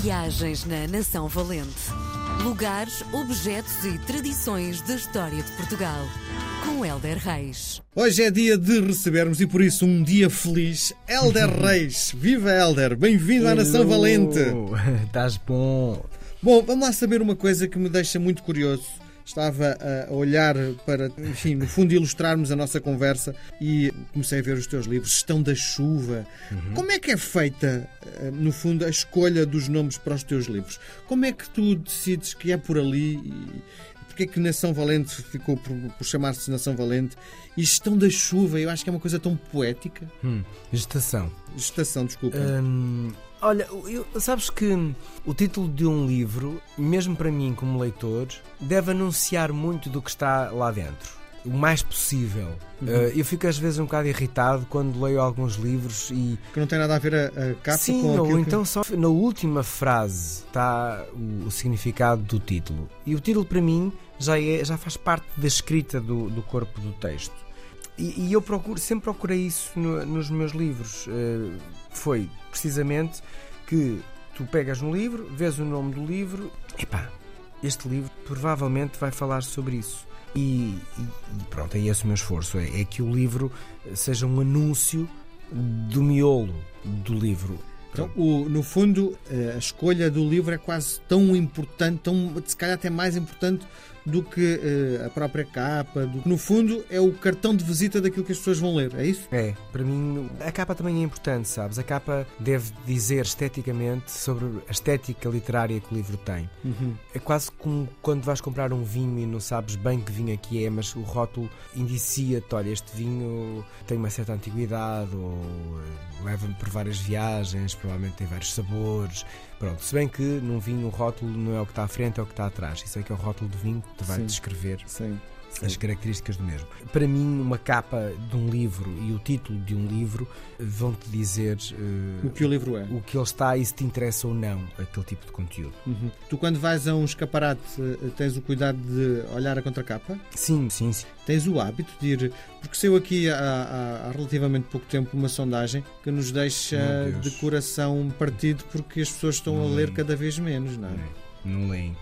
Viagens na Nação Valente. Lugares, objetos e tradições da história de Portugal. Com Helder Reis. Hoje é dia de recebermos e por isso um dia feliz. Helder Reis. Viva Helder! Bem-vindo à Nação Valente! Estás bom. Bom, vamos lá saber uma coisa que me deixa muito curioso. Estava a olhar para, enfim, no fundo, ilustrarmos a nossa conversa e comecei a ver os teus livros. Gestão da Chuva. Como é que é feita, eh, no fundo, a escolha dos nomes para os teus livros? Como é que tu decides que é por ali e porque é que Nação Valente ficou por, por chamar-se Nação Valente? E Gestão da Chuva, eu acho que é uma coisa tão poética. Hum, gestação. Gestação, desculpa. Hum, olha, eu- sabes que o título de um livro, mesmo para mim como leitor, deve anunciar muito do que está lá dentro. O mais possível. Uh, eu fico às vezes um bocado irritado quando leio alguns livros e. Que não tem nada a ver a, a capa Sim, com ou aquilo que- então só na última frase está o, o significado do título. E o título para mim já, é, já faz parte da escrita do, do corpo do texto. E, e eu procuro, sempre procurei isso no- nos meus livros. Eh, foi precisamente que tu pegas um livro, vês o nome do livro, epá, este livro provavelmente vai falar sobre isso. E, e- e pronto, é esse o meu esforço: é, é que o livro seja um anúncio do miolo do livro. Então, o- no fundo, eh, a escolha do livro é quase tão importante, tão, se calhar até mais importante do que eh, a própria capa. Do, no fundo, é o cartão de visita daquilo que as pessoas vão ler, é isso? É, para mim a capa também é importante, sabes? A capa deve dizer esteticamente sobre a estética literária que o livro tem. É quase como quando vais comprar um vinho e não sabes bem que vinho é que é, mas o rótulo indicia-te: olha, este vinho tem uma certa antiguidade ou eh, leva-me por várias viagens, provavelmente tem vários sabores. Pronto, se bem que num vinho o rótulo não é o que está à frente, é o que está atrás. Isso é que é o rótulo do vinho te vai Sim. descrever Sim. as características do mesmo. Para mim, uma capa de um livro e o título de um livro vão-te dizer eh, O que o livro é. o que ele está e se te interessa ou não aquele tipo de conteúdo. Uhum. Tu, quando vais a um escaparate, eh, tens o cuidado de olhar a contracapa? Sim, sim, sim. Tens o hábito de ir. Porque saiu aqui há, há- relativamente pouco tempo uma sondagem que nos deixa de coração partido porque as pessoas estão a Hum. ler cada vez menos, não é? Não leem.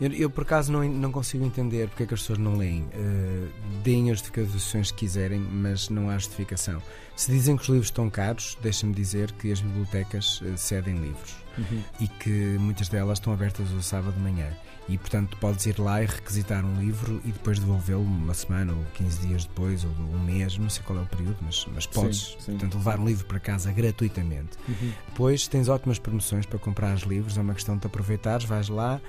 Eu, eu, por acaso não, não consigo entender porque é que as pessoas não leem. Eh, deem as justificações que quiserem, mas não há justificação. Se dizem que os livros estão caros, deixa-me dizer que as bibliotecas eh, cedem livros. Uhum. e que muitas delas estão abertas ao sábado de manhã. E portanto podes ir lá e requisitar um livro e depois devolvê-lo uma semana ou 15 dias depois ou um mês, não sei qual é o período, mas, mas podes sim. portanto, levar um livro para casa gratuitamente. Uhum. Depois tens ótimas promoções para comprar os livros, é uma questão de aproveitares, vais lá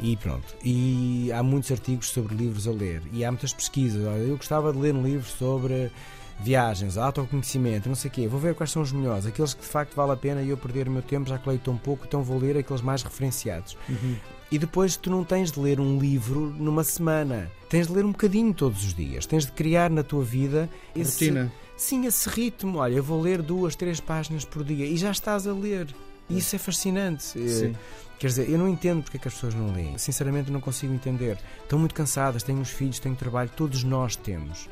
e pronto. E há muitos artigos sobre livros a ler e há muitas pesquisas. Eu gostava de ler um livro sobre viagens, autoconhecimento, não sei o quê. Vou ver quais são os melhores, aqueles que de facto vale a pena e eu perder o meu tempo, já que leio tão pouco, então vou ler aqueles mais referenciados. Uhum. E depois tu não tens de ler um livro numa semana, tens de ler um bocadinho todos os dias, tens de criar na tua vida esse, Rotina. Sim, esse ritmo. Olha, eu vou ler duas, três páginas por dia e já estás a ler. E isso é fascinante. Sim. Eh, Quer dizer, eu não entendo porque é que as pessoas não leem. Sinceramente, não consigo entender. Estão muito cansadas, têm os filhos, têm trabalho, todos nós temos.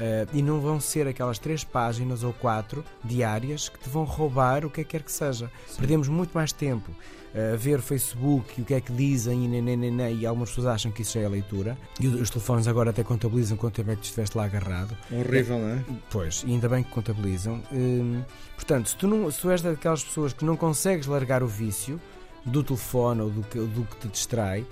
Eh, e não vão ser aquelas três páginas ou quatro diárias que te vão roubar o que é que quer que seja. Perdemos muito mais tempo eh, a ver o Facebook e o que é que dizem e, nananana, e algumas pessoas acham que isso já é leitura. E os telefones agora até contabilizam quanto tempo é que estiveste lá agarrado. Horrível, não é? Pois, e ainda bem que contabilizam. Hum, portanto, se tu, não, se tu és daquelas pessoas que não consegues largar o vício do telefone ou do que, do que te distrai,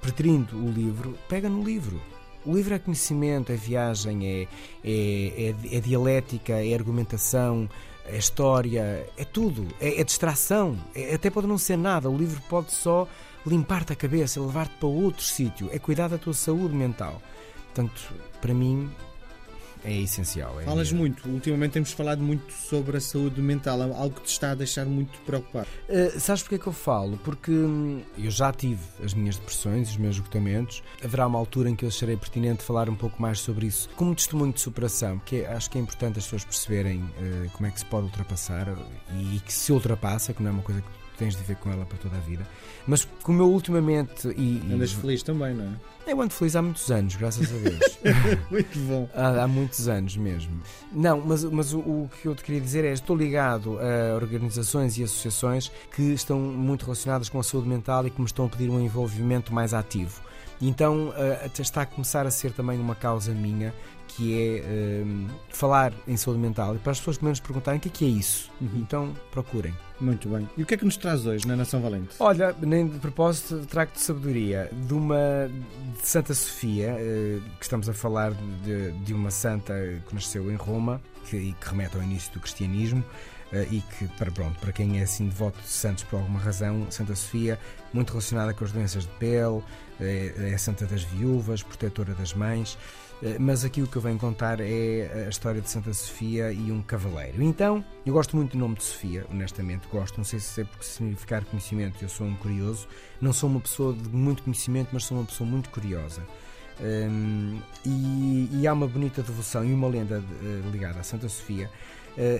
preferindo o livro, pega no livro. O livro é conhecimento, é viagem, é, é, é, é dialética, é argumentação, é história, é tudo. É, é distração. É- até pode não ser nada. O livro pode só limpar-te a cabeça, levar-te para outro sítio. É cuidar da tua saúde mental. Portanto, para mim, é essencial. É Falas muito. Ultimamente temos falado muito sobre a saúde mental, algo que te está a deixar muito preocupado. Uh, sabes porque é que eu falo? Porque hum, eu já tive as minhas depressões, os meus esgotamentos. Haverá uma altura em que eu acharei pertinente falar um pouco mais sobre isso, como testemunho de superação, que é- acho que é importante as pessoas perceberem uh, como é que se pode ultrapassar e, que se ultrapassa, que não é uma coisa que tens de viver com ela para toda a vida. Mas como eu ultimamente. E, e Andas feliz também, não é? Eu ando feliz há muitos anos, graças a Deus. Muito bom. há, há muitos anos mesmo. Não, mas, mas o, o que eu te queria dizer é: estou ligado a organizações e associações que estão muito relacionadas com a saúde mental e que me estão a pedir um envolvimento mais ativo. Então uh, está a começar a ser também uma causa minha que é uh, falar em saúde mental e para as pessoas que menos perguntarem o que é, que é isso. Uhum. Então procurem. Muito bem. E o que é que nos traz hoje na Nação Valente? Olha, nem de propósito trago de sabedoria de uma de Santa Sofia, uh, que estamos a falar de, de uma santa que nasceu em Roma que, e que remete ao início do cristianismo. Uh, e que, para, pronto, para quem é assim devoto de santos por alguma razão, Santa Sofia, muito relacionada com as doenças de pele, é, é Santa das Viúvas, protetora das mães. Eh, mas aqui o que eu venho contar é a história de Santa Sofia e um cavaleiro. Então, eu gosto muito do nome de Sofia, honestamente gosto. Não sei se é porque significar conhecimento, eu sou um curioso. Não sou uma pessoa de muito conhecimento, mas sou uma pessoa muito curiosa. Um, e, e, há uma bonita devoção e uma lenda uh, ligada a Santa Sofia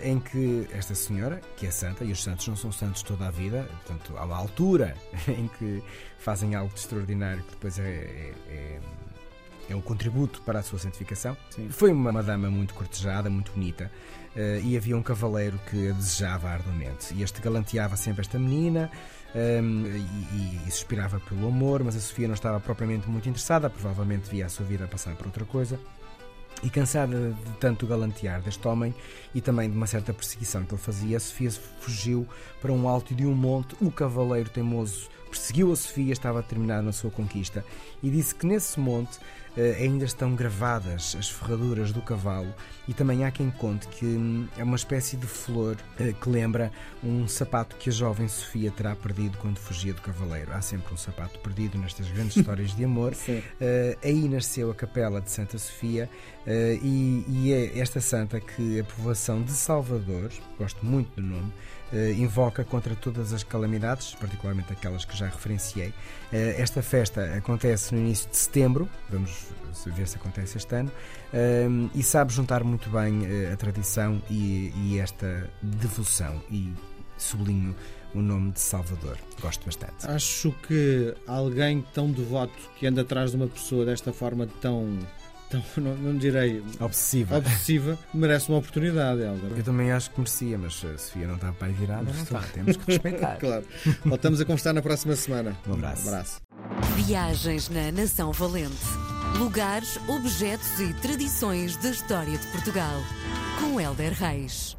em que esta senhora, que é santa, e os santos não são santos toda a vida, portanto, há uma altura em que fazem algo de extraordinário que depois é, é, é é um contributo para a sua santificação. Sim. Foi uma, uma dama muito cortejada, muito bonita, uh, e havia um cavaleiro que a desejava arduamente. E este galanteava sempre esta menina um, ehm, e, e, suspirava pelo amor, mas a Sofia não estava propriamente muito interessada, provavelmente via a sua vida passar por outra coisa. E cansada de tanto galantear deste homem e também de uma certa perseguição que ele fazia, Sofia fugiu para um alto de um monte. O cavaleiro teimoso perseguiu a Sofia, estava determinado na sua conquista, e disse que nesse monte eh, ainda estão gravadas as ferraduras do cavalo e também há quem conte que hum, é uma espécie de flor eh, que lembra um sapato que a jovem Sofia terá perdido quando fugia do cavaleiro. Há sempre um sapato perdido nestas grandes histórias de amor. Uh, aí nasceu a capela de Santa Sofia e, e, é esta santa que a povoação de Salvador, gosto muito do nome, invoca contra todas as calamidades, particularmente aquelas que já referenciei. esta festa acontece no início de setembro, vamos ver se acontece este ano, um, e sabe juntar muito bem a tradição e, e, esta devoção. E sublinho o nome de Salvador. Gosto bastante. Acho que alguém tão devoto que anda atrás de uma pessoa desta forma tão então, não, não direi obsessiva. obsessiva, merece uma oportunidade, Helder. Eu também acho que merecia, mas a Sofia não está para virada, não está. Temos que respeitar. claro. Voltamos a conversar na próxima semana. Um abraço. Um abraço. Viagens na Nação Valente. Lugares, objetos e tradições da história de Portugal. Com Helder Reis.